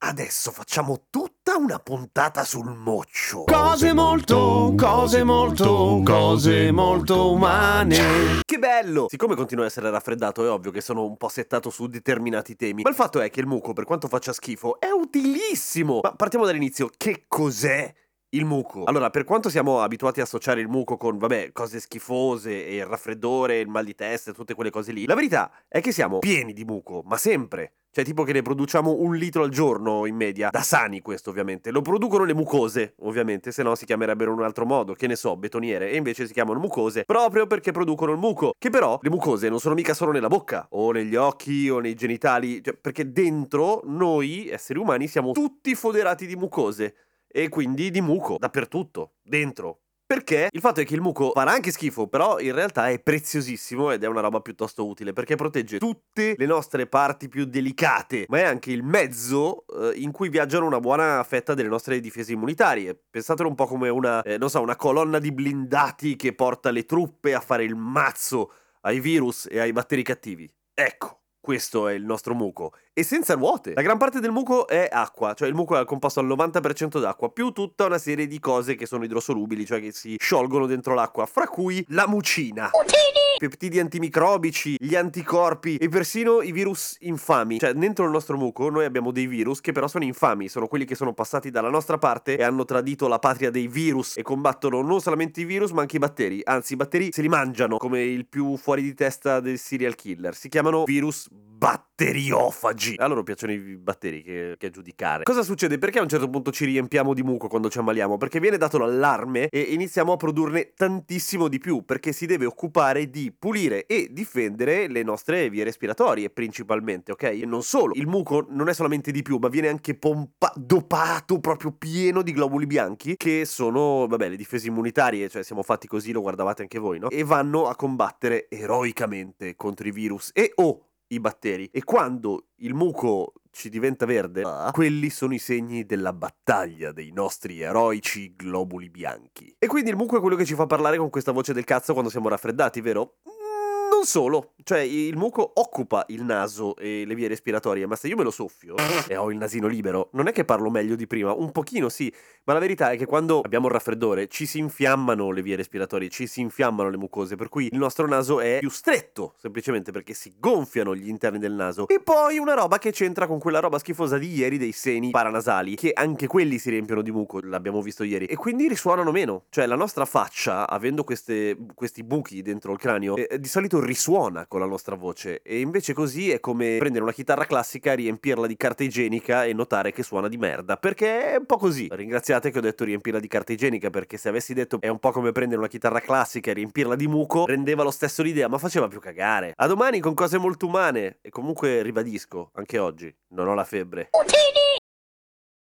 Adesso facciamo tutta una puntata sul moccio. Cose molto, cose molto, cose molto umane. Che bello! Siccome continuo a essere raffreddato, è ovvio che sono un po' settato su determinati temi. Ma il fatto è che il muco, per quanto faccia schifo, è utilissimo. Ma partiamo dall'inizio. Che cos'è? Il muco. Allora, per quanto siamo abituati a associare il muco con, vabbè, cose schifose e il raffreddore, il mal di testa tutte quelle cose lì, la verità è che siamo pieni di muco, ma sempre. Cioè, tipo che ne produciamo un litro al giorno in media. Da sani questo, ovviamente. Lo producono le mucose, ovviamente, se no si chiamerebbero in un altro modo, che ne so, betoniere. E invece si chiamano mucose proprio perché producono il muco. Che però le mucose non sono mica solo nella bocca, o negli occhi, o nei genitali. Cioè, perché dentro noi, esseri umani, siamo tutti foderati di mucose e quindi di muco dappertutto, dentro. Perché il fatto è che il muco farà anche schifo, però in realtà è preziosissimo ed è una roba piuttosto utile perché protegge tutte le nostre parti più delicate, ma è anche il mezzo eh, in cui viaggiano una buona fetta delle nostre difese immunitarie. Pensatelo un po' come una, eh, non so, una colonna di blindati che porta le truppe a fare il mazzo ai virus e ai batteri cattivi. Ecco. Questo è il nostro muco. E senza ruote. La gran parte del muco è acqua, cioè il muco è composto al 90% d'acqua, più tutta una serie di cose che sono idrosolubili, cioè che si sciolgono dentro l'acqua, fra cui la mucina. Peptidi antimicrobici, gli anticorpi e persino i virus infami. Cioè, dentro il nostro muco noi abbiamo dei virus che però sono infami, sono quelli che sono passati dalla nostra parte e hanno tradito la patria dei virus e combattono non solamente i virus ma anche i batteri. Anzi, i batteri se li mangiano come il più fuori di testa del serial killer. Si chiamano virus batteriofagi. A loro piacciono i batteri che, che, giudicare. Cosa succede? Perché a un certo punto ci riempiamo di muco quando ci ammaliamo? Perché viene dato l'allarme e iniziamo a produrne tantissimo di più perché si deve occupare di pulire e difendere le nostre vie respiratorie principalmente, ok? E non solo. Il muco non è solamente di più, ma viene anche pompa- dopato proprio pieno di globuli bianchi che sono, vabbè, le difese immunitarie, cioè siamo fatti così, lo guardavate anche voi, no? E vanno a combattere eroicamente contro i virus e oh i batteri. E quando il muco ci diventa verde, ah. quelli sono i segni della battaglia dei nostri eroici globuli bianchi. E quindi il muco è quello che ci fa parlare con questa voce del cazzo quando siamo raffreddati, vero? Non solo, cioè il muco occupa il naso e le vie respiratorie, ma se io me lo soffio e ho il nasino libero, non è che parlo meglio di prima, un pochino sì, ma la verità è che quando abbiamo il raffreddore ci si infiammano le vie respiratorie, ci si infiammano le mucose, per cui il nostro naso è più stretto, semplicemente perché si gonfiano gli interni del naso. E poi una roba che c'entra con quella roba schifosa di ieri dei seni paranasali, che anche quelli si riempiono di muco, l'abbiamo visto ieri, e quindi risuonano meno. Cioè la nostra faccia, avendo queste, questi buchi dentro il cranio, eh, di solito risuona con la nostra voce e invece così è come prendere una chitarra classica, riempirla di carta igienica e notare che suona di merda, perché è un po' così. Ringraziate che ho detto riempirla di carta igienica, perché se avessi detto è un po' come prendere una chitarra classica e riempirla di muco, rendeva lo stesso l'idea, ma faceva più cagare. A domani con cose molto umane e comunque ribadisco, anche oggi, non ho la febbre. Utini!